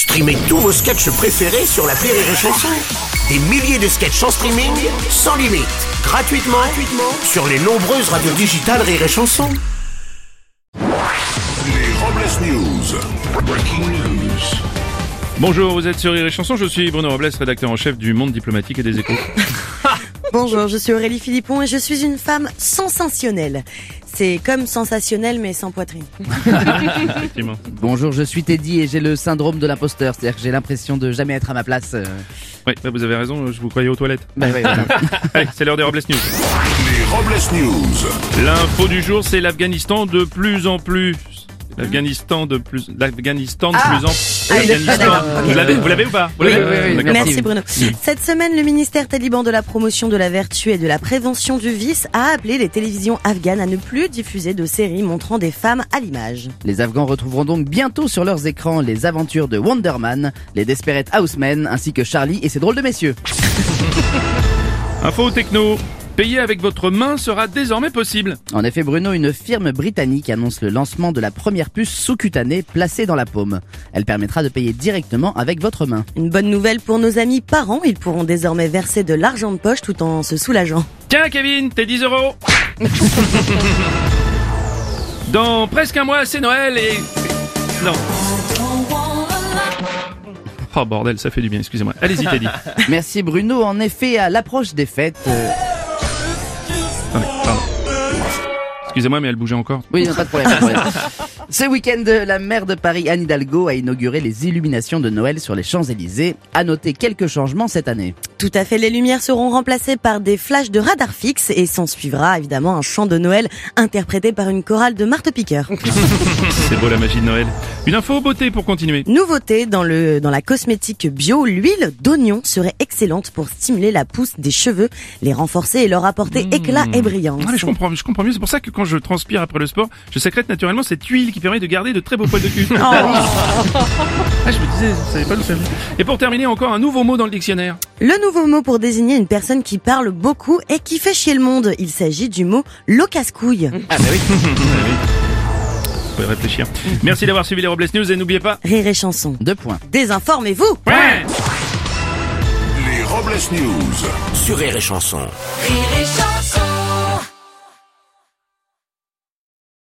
Streamez tous vos sketchs préférés sur la Rire et Chanson. Des milliers de sketchs en streaming, sans limite, gratuitement, gratuitement sur les nombreuses radios digitales Rire et Chanson. Les Robles News. Breaking news. Bonjour, vous êtes sur Rire et Chanson, je suis Bruno Robles, rédacteur en chef du Monde Diplomatique et des Échos. Bonjour, je suis Aurélie Philippon et je suis une femme sensationnelle. C'est comme sensationnel mais sans poitrine. Effectivement. Bonjour, je suis Teddy et j'ai le syndrome de l'imposteur, c'est-à-dire que j'ai l'impression de jamais être à ma place. euh. Oui, bah, vous avez raison, je vous croyais aux toilettes. Bah ouais, voilà. Allez, c'est l'heure des Robles News. Les Robles News. L'info du jour, c'est l'Afghanistan de plus en plus. L'Afghanistan de plus, l'Afghanistan de plus en Ah, est- L'Afghanistan. d'accord, ok. Vous l'avez, vous l'avez ou pas Vous Oui, l'avez oui, oui, D'accord. Merci Bruno. Cette semaine, le ministère taliban de la promotion de la vertu et de la prévention du vice a appelé les télévisions afghanes à ne plus diffuser de séries montrant des femmes à l'image. Les Afghans retrouveront donc bientôt sur leurs écrans les aventures de Wonder Man, les Desperate Housemen, ainsi que Charlie et ses drôles de messieurs. Info techno. Payer avec votre main sera désormais possible. En effet, Bruno, une firme britannique annonce le lancement de la première puce sous-cutanée placée dans la paume. Elle permettra de payer directement avec votre main. Une bonne nouvelle pour nos amis parents, ils pourront désormais verser de l'argent de poche tout en se soulageant. Tiens, Kevin, tes 10 euros. Dans presque un mois, c'est Noël et... Non. Oh bordel, ça fait du bien, excusez-moi. Allez-y, Teddy. Merci Bruno, en effet, à l'approche des fêtes... euh, Excusez-moi, mais elle bougeait encore. Oui, non, pas de problème. pas de problème. Ce week-end, la maire de Paris, Anne Hidalgo, a inauguré les illuminations de Noël sur les Champs-Élysées. À noter quelques changements cette année. Tout à fait, les lumières seront remplacées par des flashs de radar fixe et s'en suivra évidemment un chant de Noël interprété par une chorale de Marthe Piqueur. C'est beau la magie de Noël. Une info beauté pour continuer. Nouveauté dans le dans la cosmétique bio, l'huile d'oignon serait excellente pour stimuler la pousse des cheveux, les renforcer et leur apporter éclat et brillance. Ah, mais je comprends, je comprends mieux. C'est pour ça que quand je transpire après le sport, je sécrète naturellement cette huile qui permet de garder de très beaux poils de cul. Ah, je me disais, savez pas vient. Et pour terminer, encore un nouveau mot dans le dictionnaire. Le nouveau mot pour désigner une personne qui parle beaucoup et qui fait chier le monde, il s'agit du mot locasse-couille. Ah bah oui. Réfléchir. Merci d'avoir suivi les Robles News et n'oubliez pas. Rire et chanson. Deux points. Désinformez-vous Ouais Les Robles News. Sur Rire et Chanson. Rire et chanson